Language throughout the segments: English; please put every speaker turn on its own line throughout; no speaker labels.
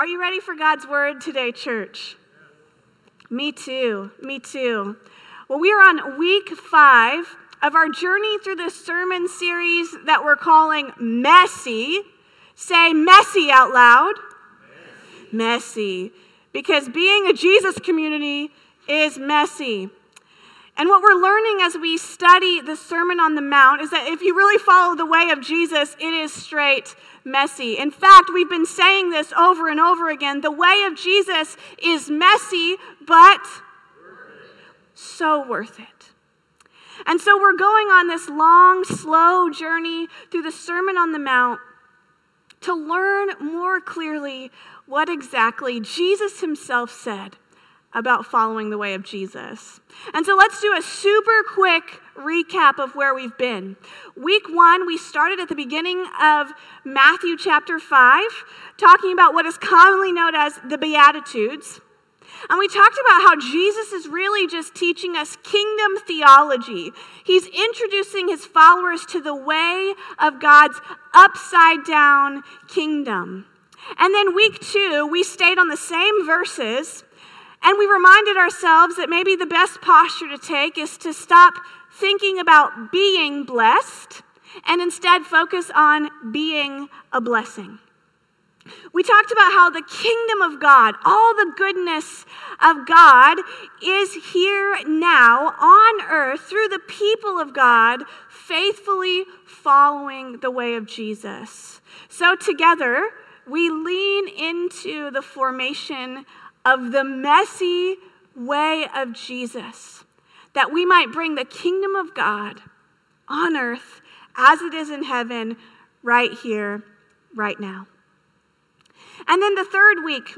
Are you ready for God's word today, church? Me too. Me too. Well, we are on week five of our journey through the sermon series that we're calling Messy. Say messy out loud. Messy. messy. Because being a Jesus community is messy. And what we're learning as we study the Sermon on the Mount is that if you really follow the way of Jesus, it is straight messy. In fact, we've been saying this over and over again. The way of Jesus is messy, but so worth it. And so we're going on this long, slow journey through the Sermon on the Mount to learn more clearly what exactly Jesus himself said about following the way of Jesus. And so let's do a super quick recap of where we've been. Week one, we started at the beginning of Matthew chapter 5, talking about what is commonly known as the Beatitudes. And we talked about how Jesus is really just teaching us kingdom theology. He's introducing his followers to the way of God's upside down kingdom. And then week two, we stayed on the same verses and we reminded ourselves that maybe the best posture to take is to stop thinking about being blessed and instead focus on being a blessing. We talked about how the kingdom of God, all the goodness of God, is here now on earth through the people of God, faithfully following the way of Jesus. So, together, we lean into the formation of the messy way of Jesus, that we might bring the kingdom of God on earth as it is in heaven, right here, right now. And then the third week,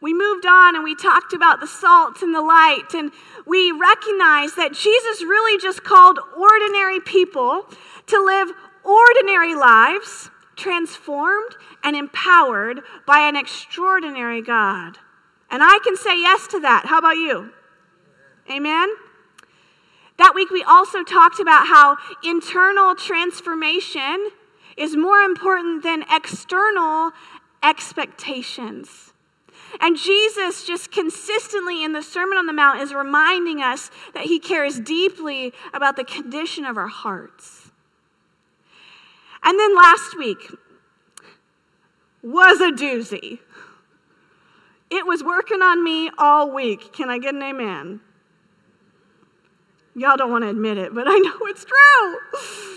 we moved on and we talked about the salt and the light, and we recognized that Jesus really just called ordinary people to live ordinary lives, transformed and empowered by an extraordinary God. And I can say yes to that. How about you? Amen? That week, we also talked about how internal transformation is more important than external expectations. And Jesus, just consistently in the Sermon on the Mount, is reminding us that he cares deeply about the condition of our hearts. And then last week was a doozy. Was working on me all week. Can I get an amen? Y'all don't want to admit it, but I know it's true.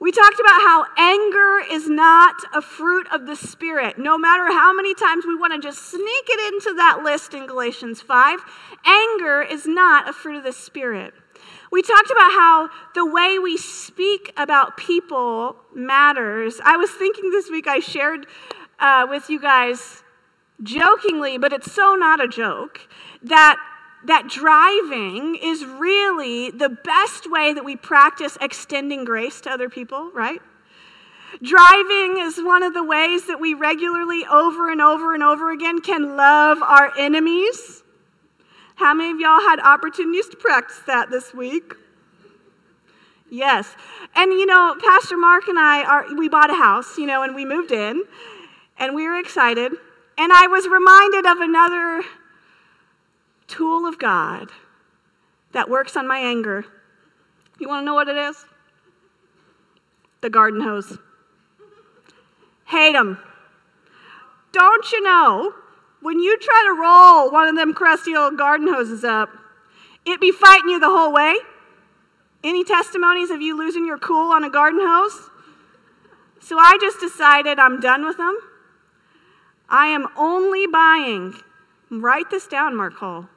We talked about how anger is not a fruit of the Spirit. No matter how many times we want to just sneak it into that list in Galatians 5, anger is not a fruit of the Spirit. We talked about how the way we speak about people matters. I was thinking this week, I shared uh, with you guys jokingly, but it's so not a joke, that that driving is really the best way that we practice extending grace to other people, right? Driving is one of the ways that we regularly, over and over and over again, can love our enemies. How many of y'all had opportunities to practice that this week? Yes. And you know, Pastor Mark and I are we bought a house, you know, and we moved in and we were excited. And I was reminded of another tool of God that works on my anger. You want to know what it is? The garden hose. Hate them. Don't you know, when you try to roll one of them crusty old garden hoses up, it be fighting you the whole way? Any testimonies of you losing your cool on a garden hose? So I just decided I'm done with them. I am only buying, write this down, Mark Hall.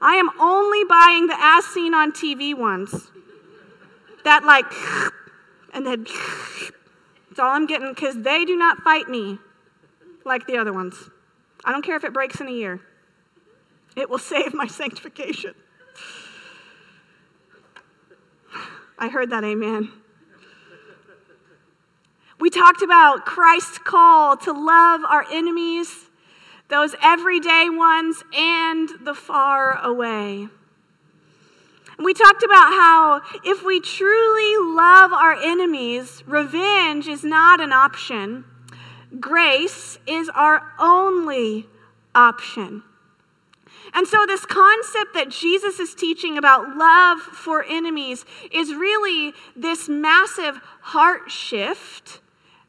I am only buying the as seen on TV ones. That, like, and then, it's all I'm getting because they do not fight me like the other ones. I don't care if it breaks in a year, it will save my sanctification. I heard that, amen. We talked about Christ's call to love our enemies, those everyday ones, and the far away. we talked about how if we truly love our enemies, revenge is not an option, Grace is our only option. And so, this concept that Jesus is teaching about love for enemies is really this massive heart shift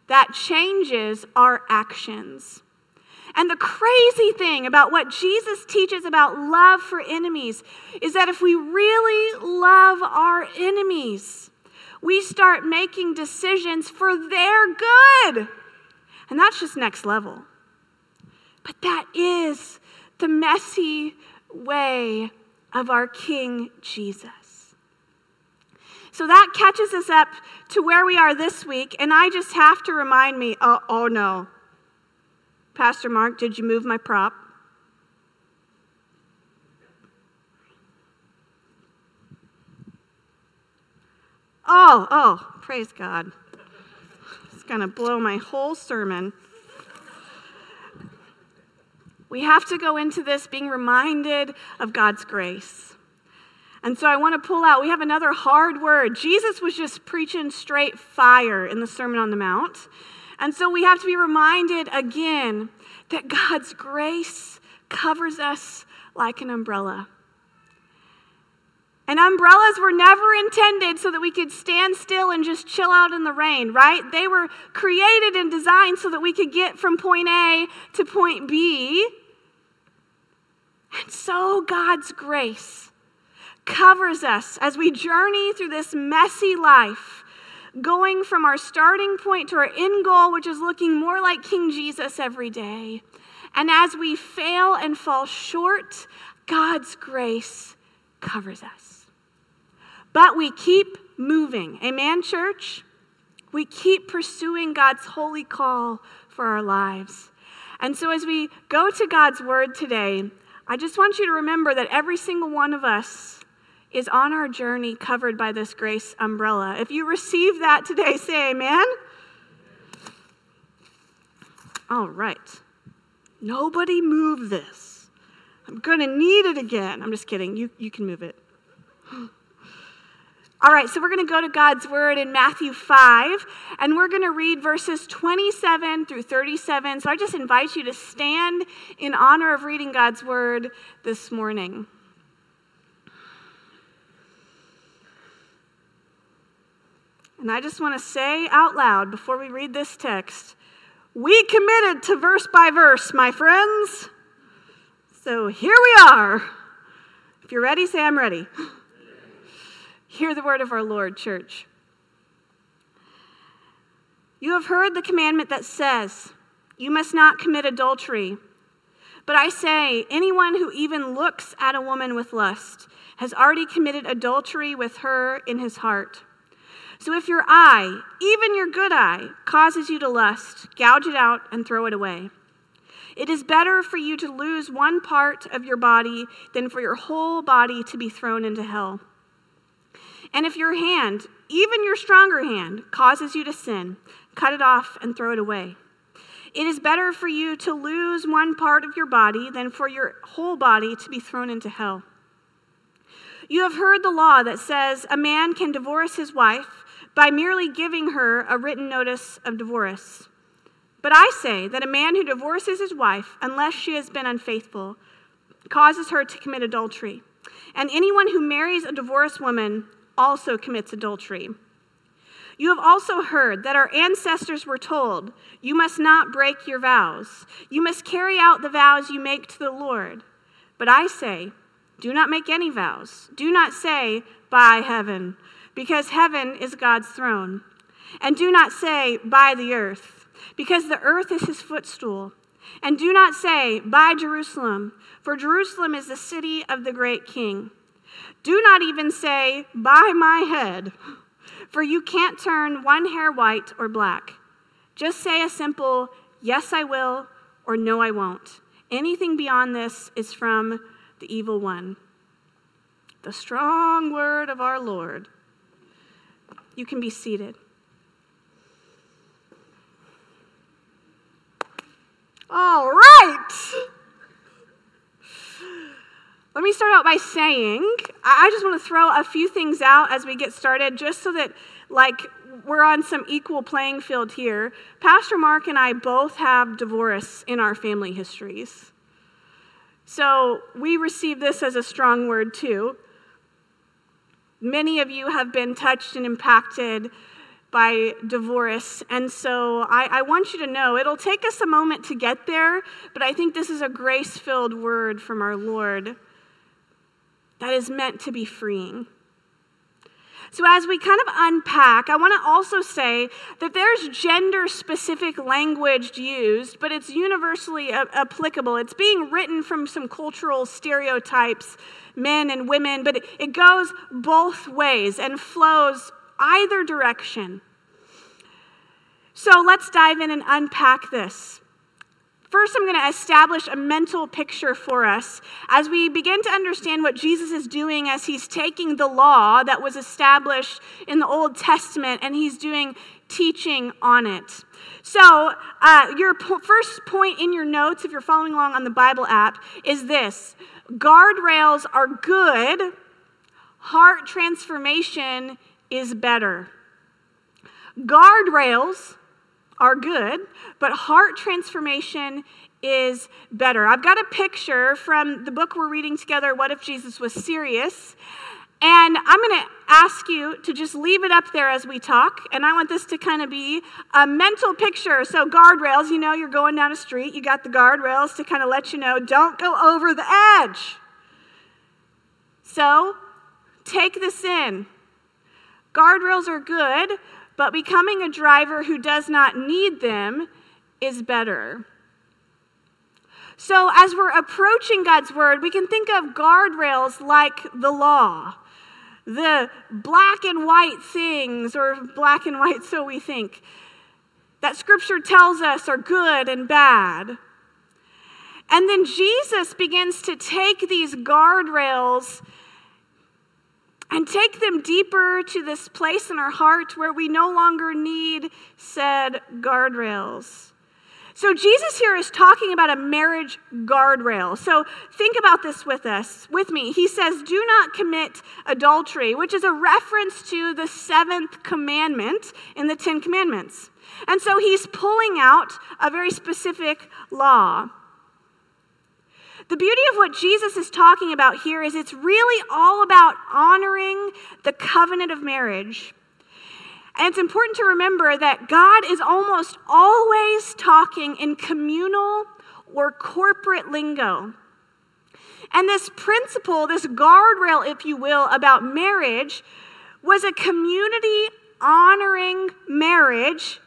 that changes our actions. And the crazy thing about what Jesus teaches about love for enemies is that if we really love our enemies, we start making decisions for their good. And that's just next level. But that is the messy way of our King Jesus. So that catches us up to where we are this week, and I just have to remind me oh, oh no. Pastor Mark, did you move my prop? Oh, oh, praise God. It's going to blow my whole sermon. We have to go into this being reminded of God's grace. And so I want to pull out, we have another hard word. Jesus was just preaching straight fire in the Sermon on the Mount. And so we have to be reminded again that God's grace covers us like an umbrella. And umbrellas were never intended so that we could stand still and just chill out in the rain, right? They were created and designed so that we could get from point A to point B. And so God's grace covers us as we journey through this messy life, going from our starting point to our end goal, which is looking more like King Jesus every day. And as we fail and fall short, God's grace covers us. But we keep moving. Amen, church? We keep pursuing God's holy call for our lives. And so, as we go to God's word today, I just want you to remember that every single one of us is on our journey covered by this grace umbrella. If you receive that today, say amen. All right. Nobody move this. I'm going to need it again. I'm just kidding. You, you can move it. All right, so we're going to go to God's word in Matthew 5, and we're going to read verses 27 through 37. So I just invite you to stand in honor of reading God's word this morning. And I just want to say out loud before we read this text we committed to verse by verse, my friends. So here we are. If you're ready, say, I'm ready. Hear the word of our Lord, church. You have heard the commandment that says, You must not commit adultery. But I say, anyone who even looks at a woman with lust has already committed adultery with her in his heart. So if your eye, even your good eye, causes you to lust, gouge it out and throw it away. It is better for you to lose one part of your body than for your whole body to be thrown into hell. And if your hand, even your stronger hand, causes you to sin, cut it off and throw it away. It is better for you to lose one part of your body than for your whole body to be thrown into hell. You have heard the law that says a man can divorce his wife by merely giving her a written notice of divorce. But I say that a man who divorces his wife, unless she has been unfaithful, causes her to commit adultery. And anyone who marries a divorced woman also commits adultery. You have also heard that our ancestors were told, You must not break your vows. You must carry out the vows you make to the Lord. But I say, Do not make any vows. Do not say, By heaven, because heaven is God's throne. And do not say, By the earth, because the earth is his footstool. And do not say, By Jerusalem, for Jerusalem is the city of the great king. Do not even say, by my head, for you can't turn one hair white or black. Just say a simple, yes, I will, or no, I won't. Anything beyond this is from the evil one. The strong word of our Lord. You can be seated. All right. Let me start out by saying I just want to throw a few things out as we get started, just so that, like, we're on some equal playing field here, Pastor Mark and I both have divorce in our family histories. So we receive this as a strong word too. Many of you have been touched and impacted by divorce. And so I, I, want you to know it'll take us a moment to get there, but I think this is a grace filled word from our Lord that is meant to be freeing. So, as we kind of unpack, I want to also say that there's gender specific language used, but it's universally a- applicable. It's being written from some cultural stereotypes, men and women, but it, it goes both ways and flows either direction. So, let's dive in and unpack this. First, I'm going to establish a mental picture for us as we begin to understand what Jesus is doing as he's taking the law that was established in the Old Testament and he's doing teaching on it. So, uh, your po- first point in your notes, if you're following along on the Bible app, is this guardrails are good, heart transformation is better. Guardrails are good, but heart transformation is better. I've got a picture from the book we're reading together, What If Jesus Was Serious? And I'm going to ask you to just leave it up there as we talk. And I want this to kind of be a mental picture. So, guardrails, you know, you're going down a street, you got the guardrails to kind of let you know don't go over the edge. So, take this in. Guardrails are good, but becoming a driver who does not need them is better. So, as we're approaching God's word, we can think of guardrails like the law, the black and white things, or black and white, so we think, that scripture tells us are good and bad. And then Jesus begins to take these guardrails and take them deeper to this place in our heart where we no longer need said guardrails. So Jesus here is talking about a marriage guardrail. So think about this with us, with me. He says, "Do not commit adultery," which is a reference to the seventh commandment in the 10 commandments. And so he's pulling out a very specific law. The beauty of what Jesus is talking about here is it's really all about honoring the covenant of marriage. And it's important to remember that God is almost always talking in communal or corporate lingo. And this principle, this guardrail, if you will, about marriage was a community honoring marriage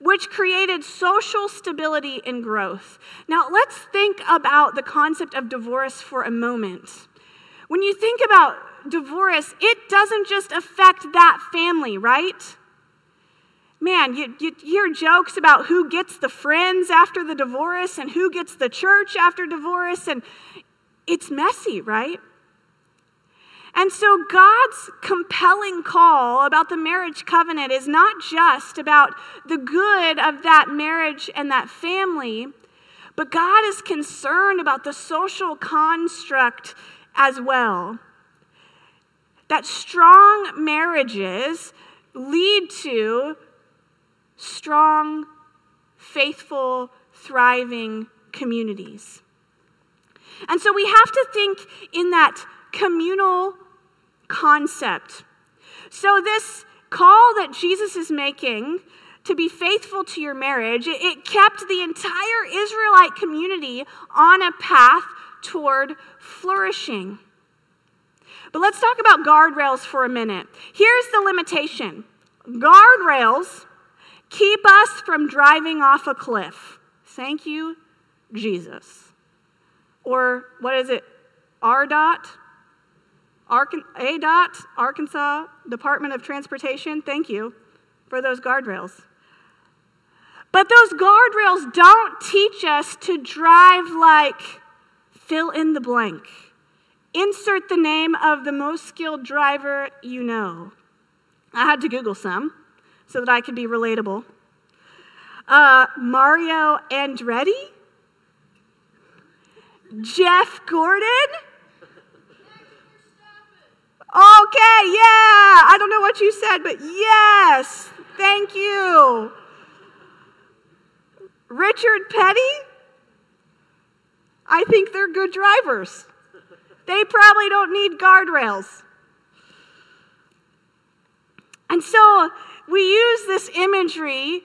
which created social stability and growth. Now, let's think about the concept of divorce for a moment. When you think about divorce, it doesn't just affect that family, right? Man, you, you hear jokes about who gets the friends after the divorce and who gets the church after divorce, and it's messy, right? And so, God's compelling call about the marriage covenant is not just about the good of that marriage and that family, but God is concerned about the social construct as well. That strong marriages lead to strong, faithful, thriving communities. And so we have to think in that communal concept. So, this call that Jesus is making to be faithful to your marriage, it, kept the entire Israelite community on a path toward flourishing. But let's talk about guardrails for a minute. Here's the limitation guardrails keep us from driving off a cliff. Thank you, Jesus. Or what is it? RDOT? ADOT, Arkansas Department of Transportation, thank you for those guardrails. But those guardrails don't teach us to drive like fill in the blank. Insert the name of the most skilled driver you know. I had to Google some so that I could be relatable. Uh, Mario Andretti? Jeff Gordon? Okay, yeah. I don't know what you said, but yes. Thank you. Richard Petty? I think they're good drivers. They probably don't need guardrails. And so we use this imagery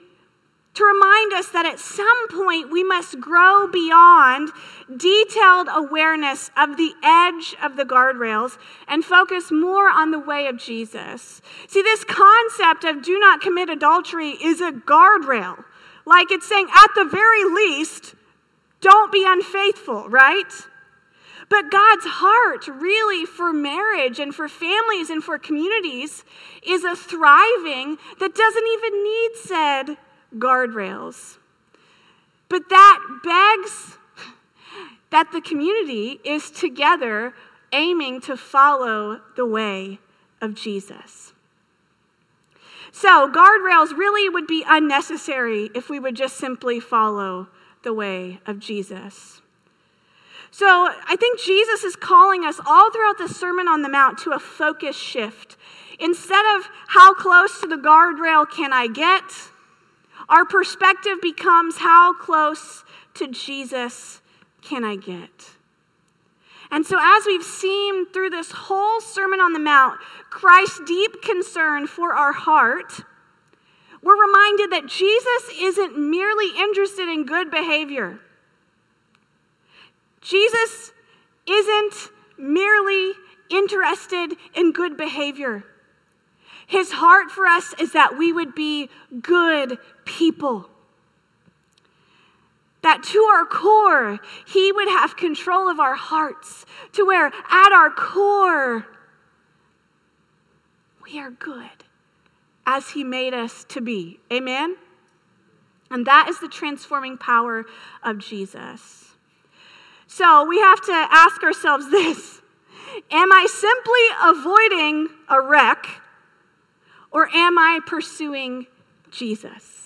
to remind us that at some point we must grow beyond detailed awareness of the edge of the guardrails and focus more on the way of Jesus. See, this concept of do not commit adultery is a guardrail. Like it's saying, at the very least, don't be unfaithful, right? But God's heart, really, for marriage and for families and for communities, is a thriving that doesn't even need said guardrails. But that begs that the community is together aiming to follow the way of Jesus. So, guardrails really would be unnecessary if we would just simply follow the way of Jesus. So, I think Jesus is calling us all throughout the Sermon on the Mount to a focus shift. Instead of how close to the guardrail can I get, our perspective becomes how close to Jesus can I get? And so, as we've seen through this whole Sermon on the Mount, Christ's deep concern for our heart, we're reminded that Jesus isn't merely interested in good behavior. Jesus isn't merely interested in good behavior. His heart for us is that we would be good people. That to our core, He would have control of our hearts, to where at our core, we are good as He made us to be. Amen? And that is the transforming power of Jesus. So we have to ask ourselves this Am I simply avoiding a wreck or am I pursuing Jesus?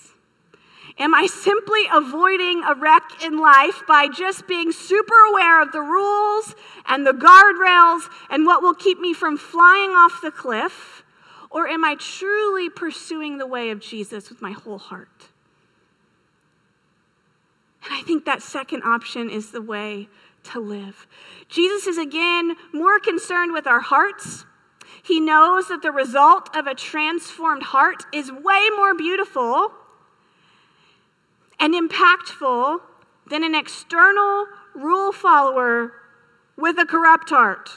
Am I simply avoiding a wreck in life by just being super aware of the rules and the guardrails and what will keep me from flying off the cliff? Or am I truly pursuing the way of Jesus with my whole heart? And I think that second option is the way to live. Jesus is again more concerned with our hearts he knows that the result of a transformed heart is way more beautiful and impactful than an external rule follower with a corrupt heart.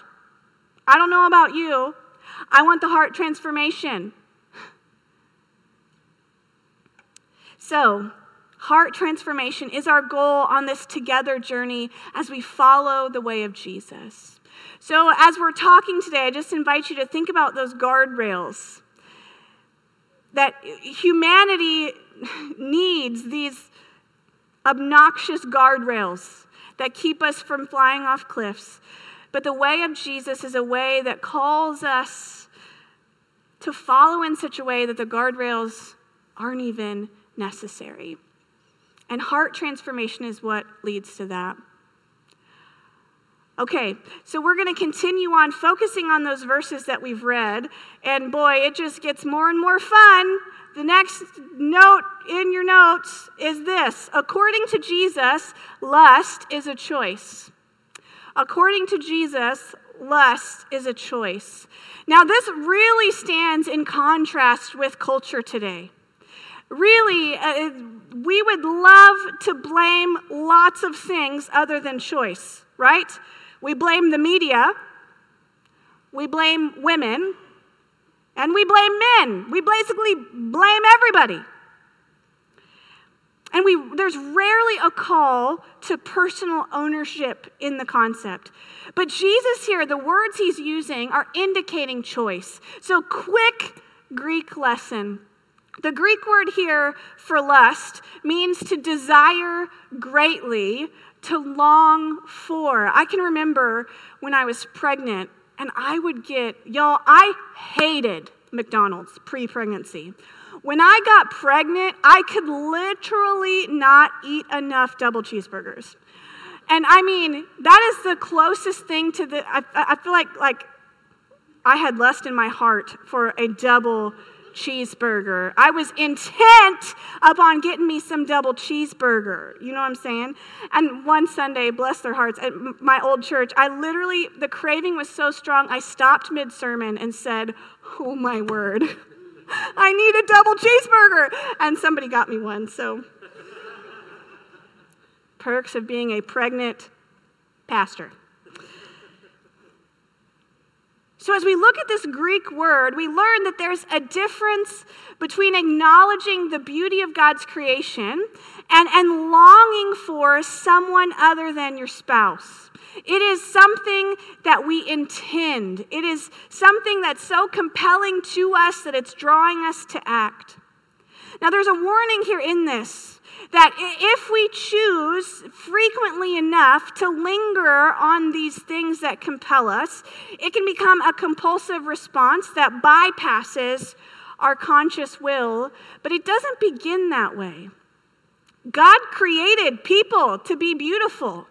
I don't know about you. I want the heart transformation. So, heart transformation is our goal on this together journey as we follow the way of Jesus. So, as we're talking today, I just invite you to think about those guardrails. That humanity needs these obnoxious guardrails that keep us from flying off cliffs. But the way of Jesus is a way that calls us to follow in such a way that the guardrails aren't even necessary. And heart transformation is what leads to that. Okay, so we're going to continue on focusing on those verses that we've read. And boy, it just gets more and more fun. The next note in your notes is this According to Jesus, lust is a choice. According to Jesus, lust is a choice. Now, this really stands in contrast with culture today. Really, uh, we would love to blame lots of things other than choice, right? We blame the media, we blame women, and we blame men. We basically blame everybody. And we, there's rarely a call to personal ownership in the concept. But Jesus here, the words he's using are indicating choice. So, quick Greek lesson. The Greek word here for lust means to desire greatly, to long for. I can remember when I was pregnant and I would get, y'all, I hated McDonald's pre pregnancy. When I got pregnant, I could literally not eat enough double cheeseburgers. And I mean, that is the closest thing to the, I, I feel like, like I had lust in my heart for a double cheeseburger. I was intent upon getting me some double cheeseburger. You know what I'm saying? And one Sunday, bless their hearts, at my old church, I literally, the craving was so strong, I stopped mid sermon and said, Oh my word, I need a double cheeseburger. And somebody got me one, so. Perks of being a pregnant pastor. So, as we look at this Greek word, we learn that there's a difference between acknowledging the beauty of God's creation and, and longing for someone other than your spouse. It is something that we intend, it is something that's so compelling to us that it's drawing us to act. Now, there's a warning here in this that if we choose frequently enough to linger on these things that compel us, it can become a compulsive response that bypasses our conscious will, but it doesn't begin that way. God created people to be beautiful.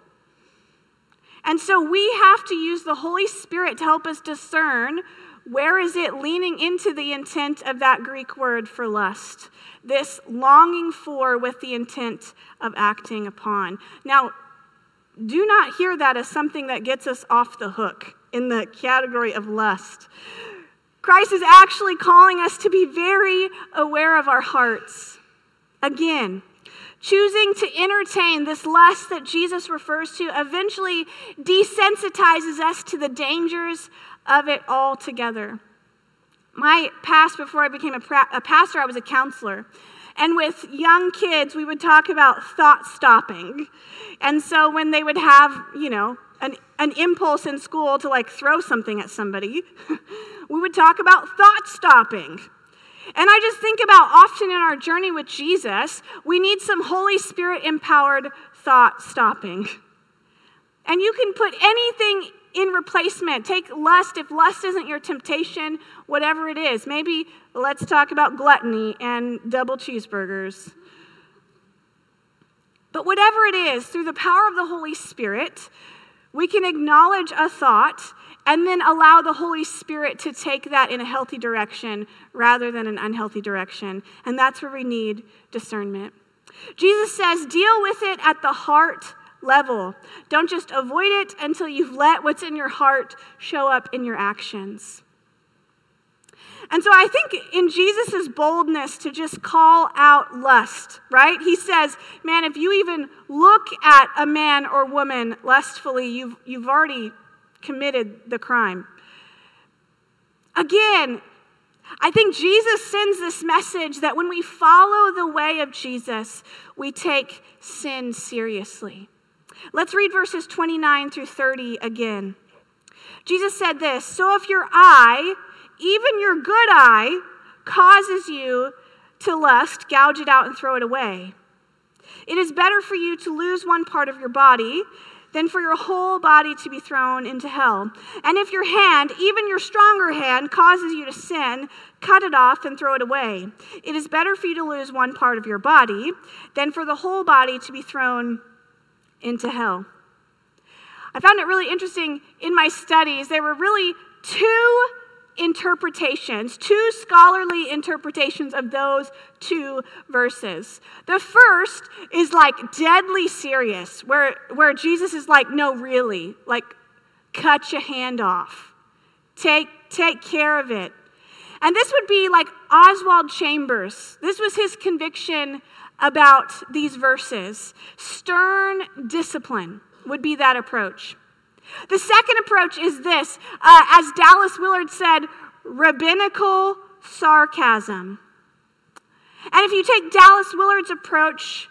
And so we have to use the Holy Spirit to help us discern where is it leaning into the intent of that Greek word for lust? This longing for with the intent of acting upon. Now, do not hear that as something that gets us off the hook in the category of lust. Christ is actually calling us to be very aware of our hearts. Again, choosing to entertain this lust that Jesus refers to eventually desensitizes us to the dangers of it all together. My past, before I became a, pra- a pastor, I was a counselor. And with young kids, we would talk about thought stopping. And so when they would have, you know, an, an impulse in school to like throw something at somebody, we would talk about thought stopping. And I just think about often in our journey with Jesus, we need some Holy Spirit empowered thought stopping. And you can put anything in replacement. Take lust. If lust isn't your temptation, whatever it is, maybe let's talk about gluttony and double cheeseburgers. But whatever it is, through the power of the Holy Spirit, we can acknowledge a thought and then allow the Holy Spirit to take that in a healthy direction rather than an unhealthy direction. And that's where we need discernment. Jesus says, deal with it at the heart level. Don't just avoid it until you've let what's in your heart show up in your actions. And so I think in Jesus' boldness to just call out lust, right? He says, man, if you even look at a man or woman lustfully, you've, you've already committed the crime. Again, I think Jesus sends this message that when we follow the way of Jesus, we take sin seriously. Let's read verses 29 through 30 again. Jesus said this So if your eye, even your good eye, causes you to lust, gouge it out and throw it away. It is better for you to lose one part of your body than for your whole body to be thrown into hell. And if your hand, even your stronger hand, causes you to sin, cut it off and throw it away. It is better for you to lose one part of your body than for the whole body to be thrown into hell. I found it really interesting in my studies. There were really two interpretations, two scholarly interpretations of those two verses. The first is like deadly serious, where, where Jesus is like, no, really, like, cut your hand off, take, take care of it. And this would be like Oswald Chambers. This was his conviction about these verses. Stern discipline would be that approach. The second approach is this uh, as Dallas Willard said, rabbinical sarcasm. And if you take Dallas Willard's approach,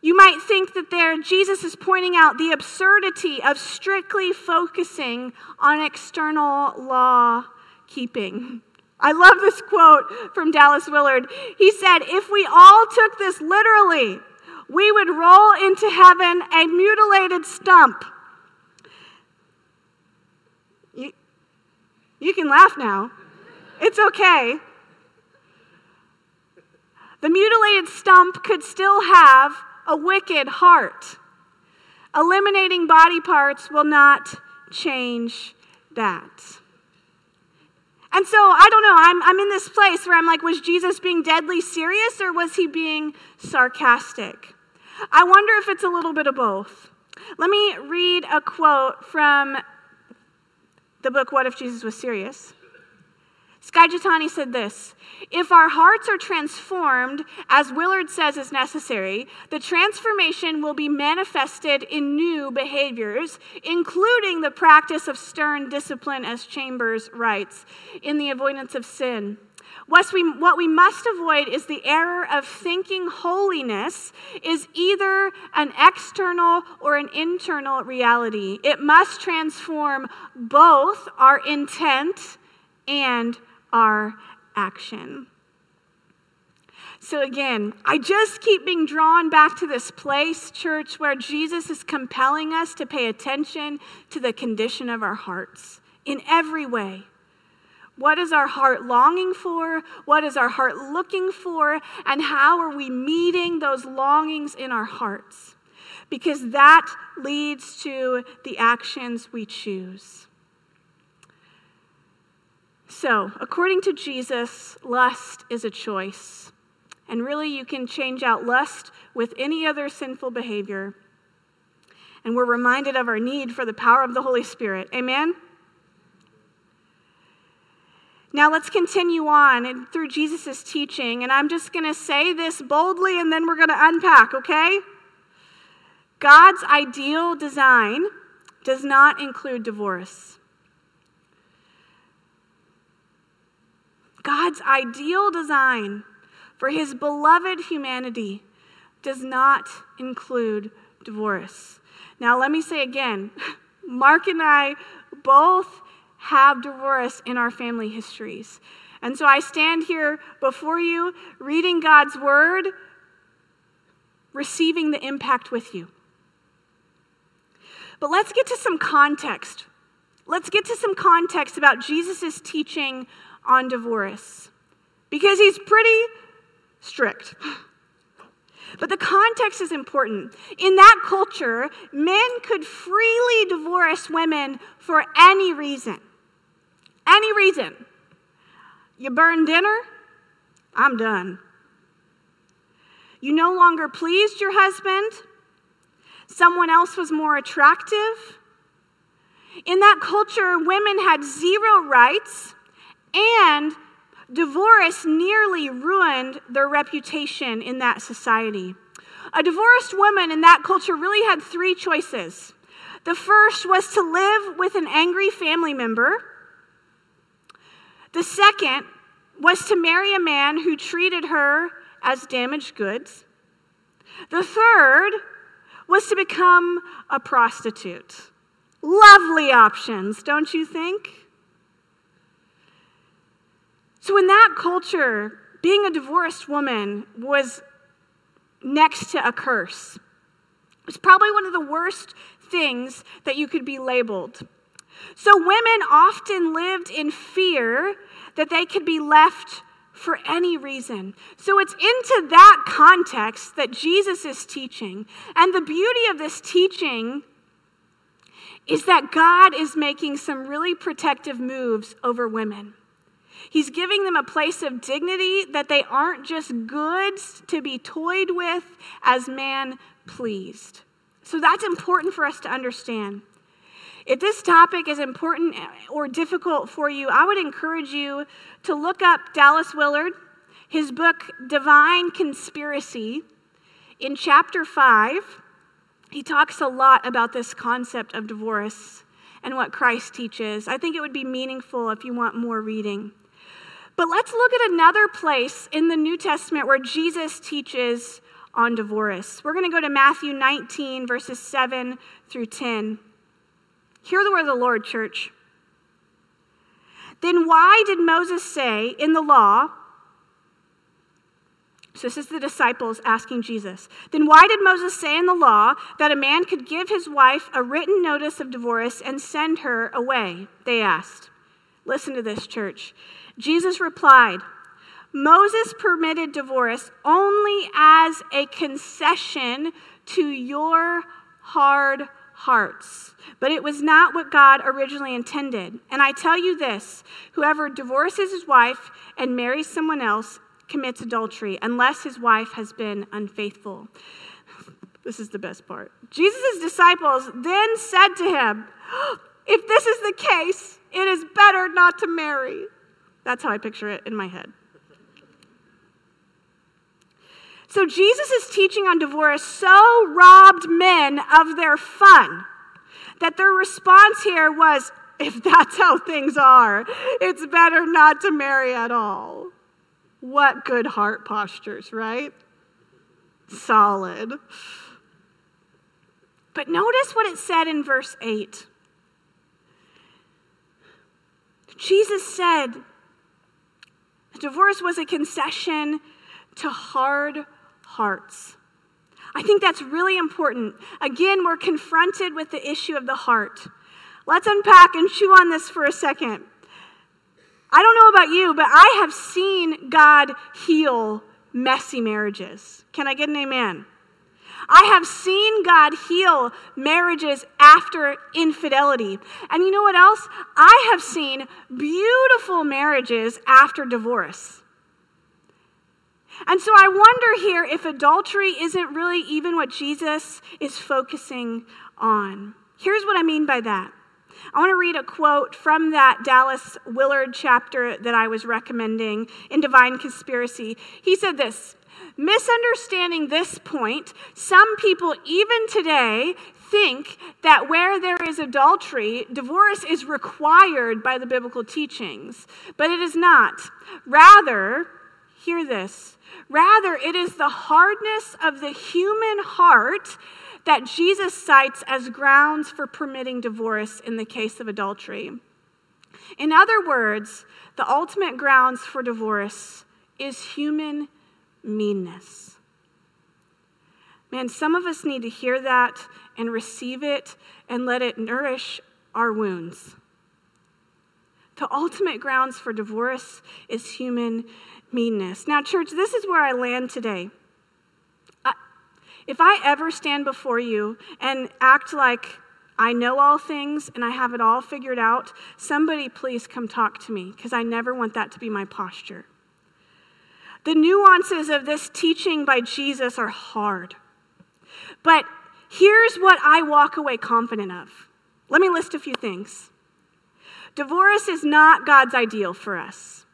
you might think that there Jesus is pointing out the absurdity of strictly focusing on external law keeping. I love this quote from Dallas Willard. He said, If we all took this literally, we would roll into heaven a mutilated stump. You, you can laugh now. It's okay. The mutilated stump could still have a wicked heart. Eliminating body parts will not change that. And so I don't know, I'm, I'm in this place where I'm like, was Jesus being deadly serious or was he being sarcastic? I wonder if it's a little bit of both. Let me read a quote from the book What If Jesus Was Serious? Skye Jethani said this If our hearts are transformed, as Willard says is necessary, the transformation will be manifested in new behaviors, including the practice of stern discipline, as Chambers writes, in the avoidance of sin. What we, what we must avoid is the error of thinking holiness is either an external or an internal reality. It must transform both our intent and our action. So, again, I just keep being drawn back to this place, church, where Jesus is compelling us to pay attention to the condition of our hearts in every way. What is our heart longing for? What is our heart looking for? And how are we meeting those longings in our hearts? Because that leads to the actions we choose. So, according to Jesus, lust is a choice. And really, you can change out lust with any other sinful behavior. And we're reminded of our need for the power of the Holy Spirit. Amen? Now let's continue on and through Jesus' teaching. And I'm just going to say this boldly and then we're going to unpack, okay? God's ideal design does not include divorce. God's ideal design for his beloved humanity does not include divorce. Now, let me say again Mark and I both have divorce in our family histories. And so I stand here before you, reading God's word, receiving the impact with you. But let's get to some context. Let's get to some context about Jesus' teaching on divorce because he's pretty strict. But the context is important. In that culture, men could freely divorce women for any reason. Any reason. You burn dinner, I'm done. You no longer pleased your husband, someone else was more attractive. In that culture, women had zero rights and divorce nearly ruined their reputation in that society. A divorced woman in that culture really had three choices. The first was to live with an angry family member. The second was to marry a man who treated her as damaged goods. The third was to become a prostitute. Lovely options, don't you think? So, in that culture, being a divorced woman was next to a curse. It was probably one of the worst things that you could be labeled. So, women often lived in fear that they could be left for any reason. So, it's into that context that Jesus is teaching. And the beauty of this teaching is that God is making some really protective moves over women. He's giving them a place of dignity that they aren't just goods to be toyed with as man pleased. So that's important for us to understand. If this topic is important or difficult for you, I would encourage you to look up Dallas Willard, his book, Divine Conspiracy. In chapter 5, he talks a lot about this concept of divorce and what Christ teaches. I think it would be meaningful if you want more reading. But let's look at another place in the New Testament where Jesus teaches on divorce. We're going to go to Matthew 19, verses 7 through 10. Hear the word of the Lord, church. Then why did Moses say in the law, so this is the disciples asking Jesus, then why did Moses say in the law that a man could give his wife a written notice of divorce and send her away? They asked. Listen to this, church. Jesus replied, Moses permitted divorce only as a concession to your hard hearts. But it was not what God originally intended. And I tell you this whoever divorces his wife and marries someone else commits adultery unless his wife has been unfaithful. This is the best part. Jesus' disciples then said to him, If this is the case, it is better not to marry. That's how I picture it in my head. So Jesus' teaching on divorce so robbed men of their fun that their response here was if that's how things are, it's better not to marry at all. What good heart postures, right? Solid. But notice what it said in verse 8. Jesus said divorce was a concession to hard hearts. I think that's really important. Again, we're confronted with the issue of the heart. Let's unpack and chew on this for a second. I don't know about you, but I have seen God heal messy marriages. Can I get an amen? I have seen God heal marriages after infidelity. And you know what else? I have seen beautiful marriages after divorce. And so I wonder here if adultery isn't really even what Jesus is focusing on. Here's what I mean by that. I want to read a quote from that Dallas Willard chapter that I was recommending in Divine Conspiracy. He said this Misunderstanding this point, some people, even today, think that where there is adultery, divorce is required by the biblical teachings, but it is not. Rather, hear this Rather, it is the hardness of the human heart that Jesus cites as grounds for permitting divorce in the case of adultery. In other words, the ultimate grounds for divorce is human meanness. Man, some of us need to hear that and receive it and let it nourish our wounds. The ultimate grounds for divorce is human meanness. Now, church, this is where I land today. I, if I ever stand before you and act like I know all things and I have it all figured out, somebody please come talk to me because I never want that to be my posture. The nuances of this teaching by Jesus are hard. But here's what I walk away confident of. Let me list a few things. Divorce is not God's ideal for us.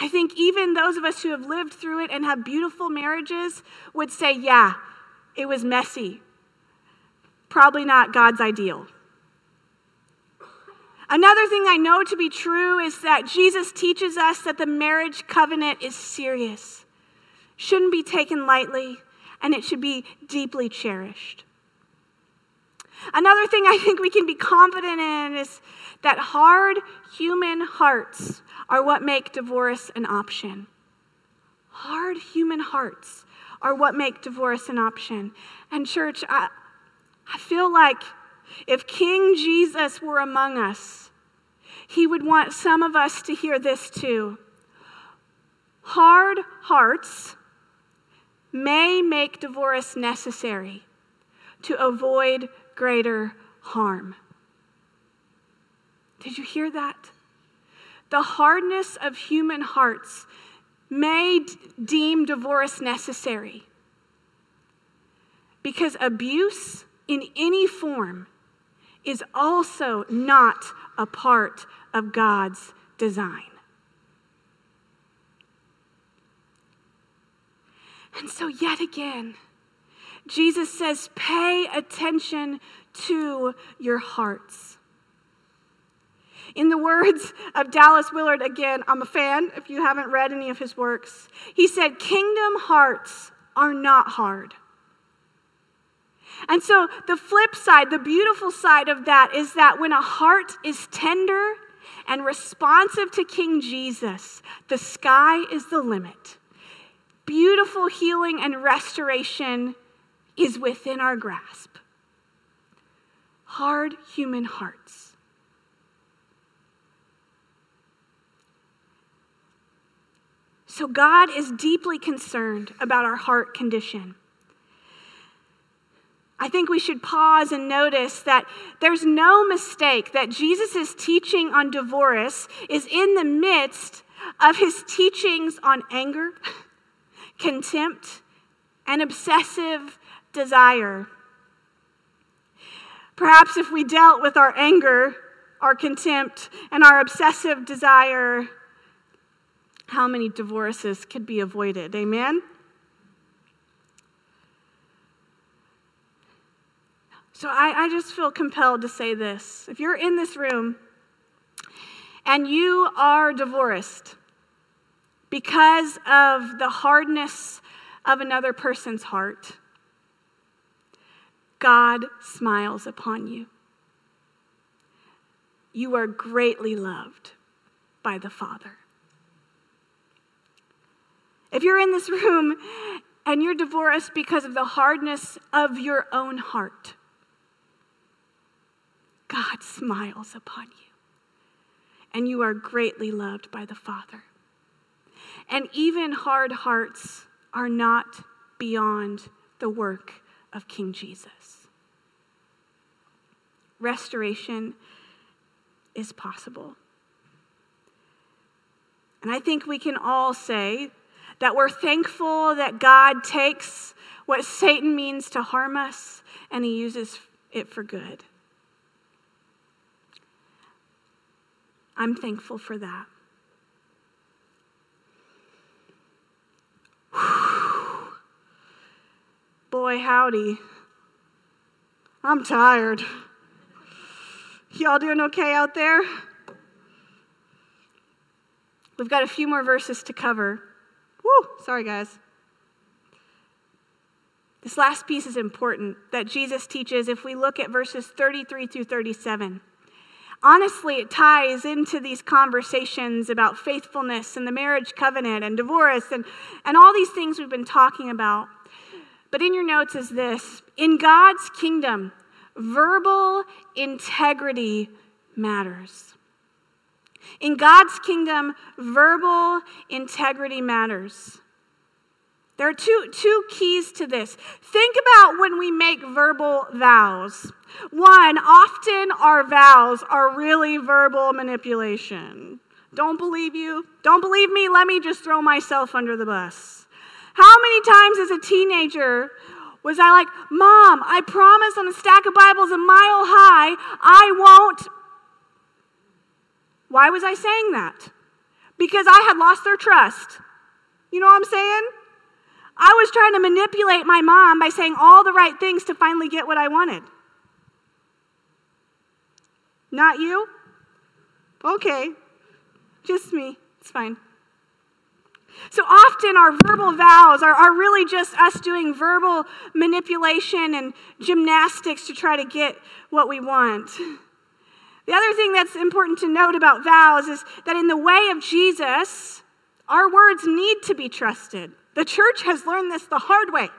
I think even those of us who have lived through it and have beautiful marriages would say, yeah, it was messy. Probably not God's ideal. Another thing I know to be true is that Jesus teaches us that the marriage covenant is serious, shouldn't be taken lightly, and it should be deeply cherished. Another thing I think we can be confident in is that hard human hearts are what make divorce an option. Hard human hearts are what make divorce an option. And, church, I, I feel like if King Jesus were among us, he would want some of us to hear this too. Hard hearts may make divorce necessary to avoid greater harm. Did you hear that? The hardness of human hearts may d- deem divorce necessary because abuse in any form is also not a part of God's design. And so, yet again, Jesus says, pay attention to your hearts. In the words of Dallas Willard, again, I'm a fan if you haven't read any of his works, he said, Kingdom hearts are not hard. And so, the flip side, the beautiful side of that is that when a heart is tender and responsive to King Jesus, the sky is the limit. Beautiful healing and restoration is within our grasp. Hard human hearts So God is deeply concerned about our heart condition. I think we should pause and notice that there's no mistake that Jesus' teaching on divorce is in the midst of his teachings on anger, contempt, and obsessive desire. Perhaps if we dealt with our anger, our contempt, and our obsessive desire, how many divorces could be avoided? Amen? So I, I just feel compelled to say this. If you're in this room and you are divorced because of the hardness of another person's heart, God smiles upon you. You are greatly loved by the Father. If you're in this room and you're divorced because of the hardness of your own heart, God smiles upon you, and you are greatly loved by the Father. And even hard hearts are not beyond the work of King Jesus. Restoration is possible. And I think we can all say that we're thankful that God takes what Satan means to harm us and he uses it for good. I'm thankful for that. Boy, howdy. I'm tired. Y'all doing okay out there? We've got a few more verses to cover. Woo, sorry, guys. This last piece is important that Jesus teaches if we look at verses 33 through 37 honestly, it ties into these conversations about faithfulness and the marriage covenant and divorce and, and all these things we've been talking about. But in your notes is this In God's kingdom, verbal integrity matters. In God's kingdom, verbal integrity matters. There are two, two keys to this. Think about when we make verbal vows. One, often our vows are really verbal manipulation. Don't believe you? Don't believe me? Let me just throw myself under the bus. How many times as a teenager was I like, Mom, I promise on a stack of Bibles a mile high, I won't. Why was I saying that? Because I had lost their trust. You know what I'm saying? I was trying to manipulate my mom by saying all the right things to finally get what I wanted. Not you? Okay. Just me. It's fine. So often our verbal vows are, are really just us doing verbal manipulation and gymnastics to try to get what we want. The other thing that's important to note about vows is that in the way of Jesus, our words need to be trusted. The church has learned this the hard way.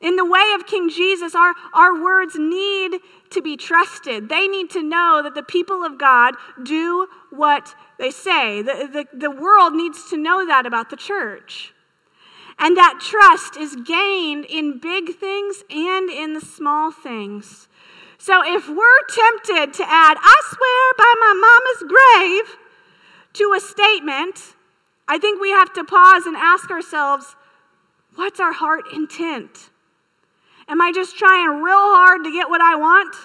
In the way of King Jesus, our, our words need to be trusted. They need to know that the people of God do what they say. The, the, the world needs to know that about the church. And that trust is gained in big things and in the small things. So if we're tempted to add, I swear by my mama's grave, to a statement, I think we have to pause and ask ourselves what's our heart intent? Am I just trying real hard to get what I want?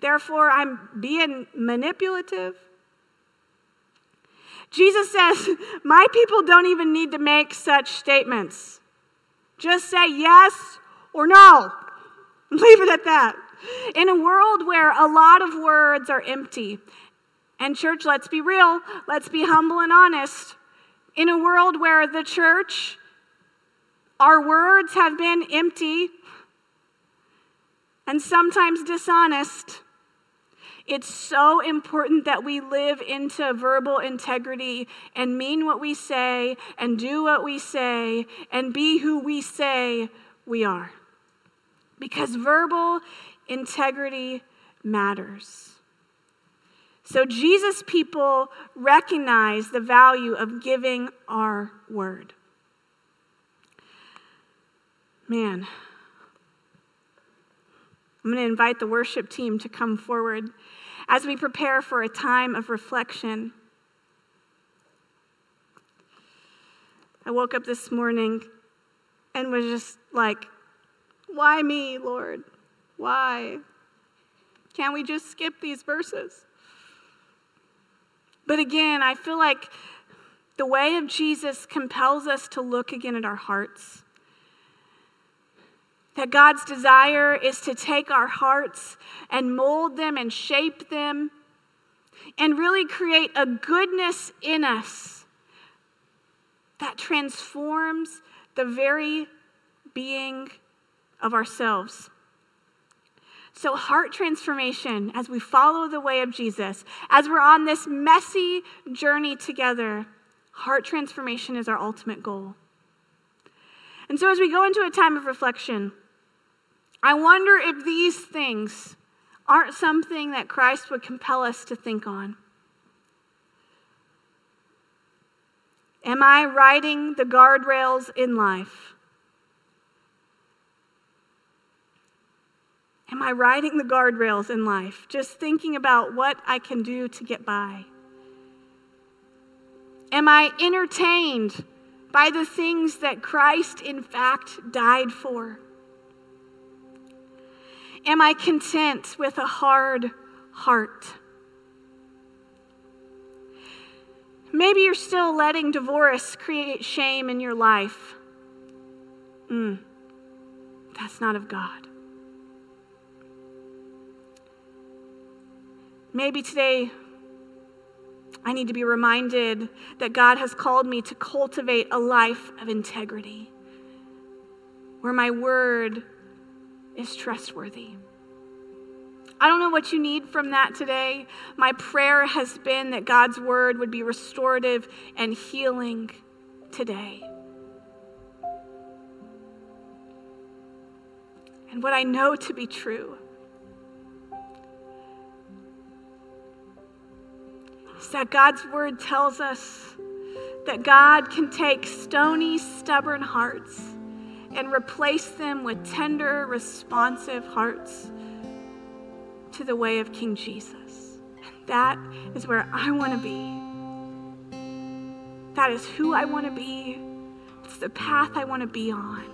Therefore, I'm being manipulative. Jesus says, My people don't even need to make such statements. Just say yes or no. Leave it at that. In a world where a lot of words are empty, and church, let's be real, let's be humble and honest. In a world where the church, our words have been empty and sometimes dishonest, it's so important that we live into verbal integrity and mean what we say and do what we say and be who we say we are. Because verbal integrity matters. So Jesus' people recognize the value of giving our word. Man, I'm going to invite the worship team to come forward as we prepare for a time of reflection. I woke up this morning and was just like, why me, Lord? Why? Can't we just skip these verses? But again, I feel like the way of Jesus compels us to look again at our hearts. That God's desire is to take our hearts and mold them and shape them and really create a goodness in us that transforms the very being of ourselves. So, heart transformation as we follow the way of Jesus, as we're on this messy journey together, heart transformation is our ultimate goal. And so, as we go into a time of reflection, I wonder if these things aren't something that Christ would compel us to think on. Am I riding the guardrails in life? Am I riding the guardrails in life, just thinking about what I can do to get by? Am I entertained by the things that Christ, in fact, died for? Am I content with a hard heart? Maybe you're still letting divorce create shame in your life. Mm, that's not of God. Maybe today I need to be reminded that God has called me to cultivate a life of integrity where my word is trustworthy. I don't know what you need from that today. My prayer has been that God's word would be restorative and healing today. And what I know to be true that God's word tells us that God can take stony, stubborn hearts and replace them with tender, responsive hearts to the way of King Jesus. That is where I want to be. That is who I want to be. It's the path I want to be on.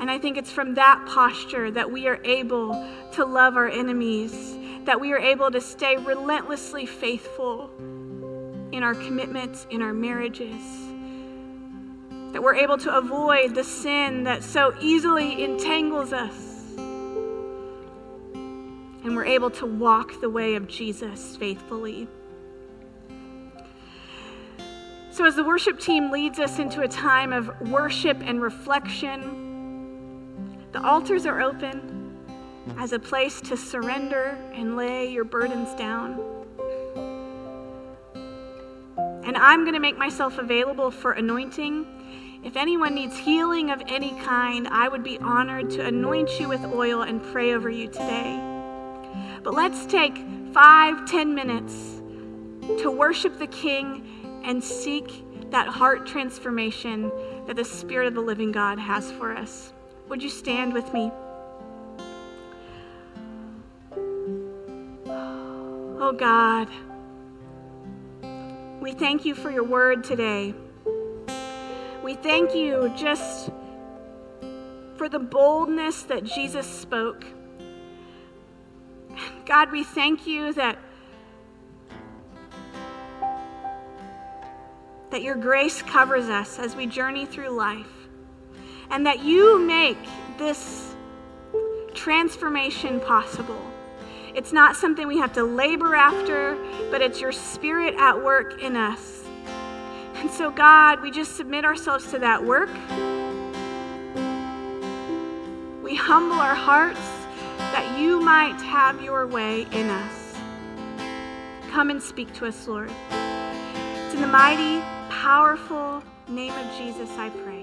And I think it's from that posture that we are able to love our enemies that we are able to stay relentlessly faithful in our commitments, in our marriages, that we're able to avoid the sin that so easily entangles us. And we're able to walk the way of Jesus faithfully. So, as the worship team leads us into a time of worship and reflection, the altars are open as a place to surrender and lay your burdens down. And I'm going to make myself available for anointing. If anyone needs healing of any kind, I would be honored to anoint you with oil and pray over you today. But let's take five, ten minutes to worship the King and seek that heart transformation that the Spirit of the living God has for us. Would you stand with me? Oh God, we thank you for your word today. We thank you just for the boldness that Jesus spoke. God, we thank you that that your grace covers us as we journey through life and that you make this transformation possible. It's not something we have to labor after, but it's your spirit at work in us. And so, God, we just submit ourselves to that work. We humble our hearts that you might have your way in us. Come and speak to us, Lord. It's in the mighty, powerful name of Jesus I pray.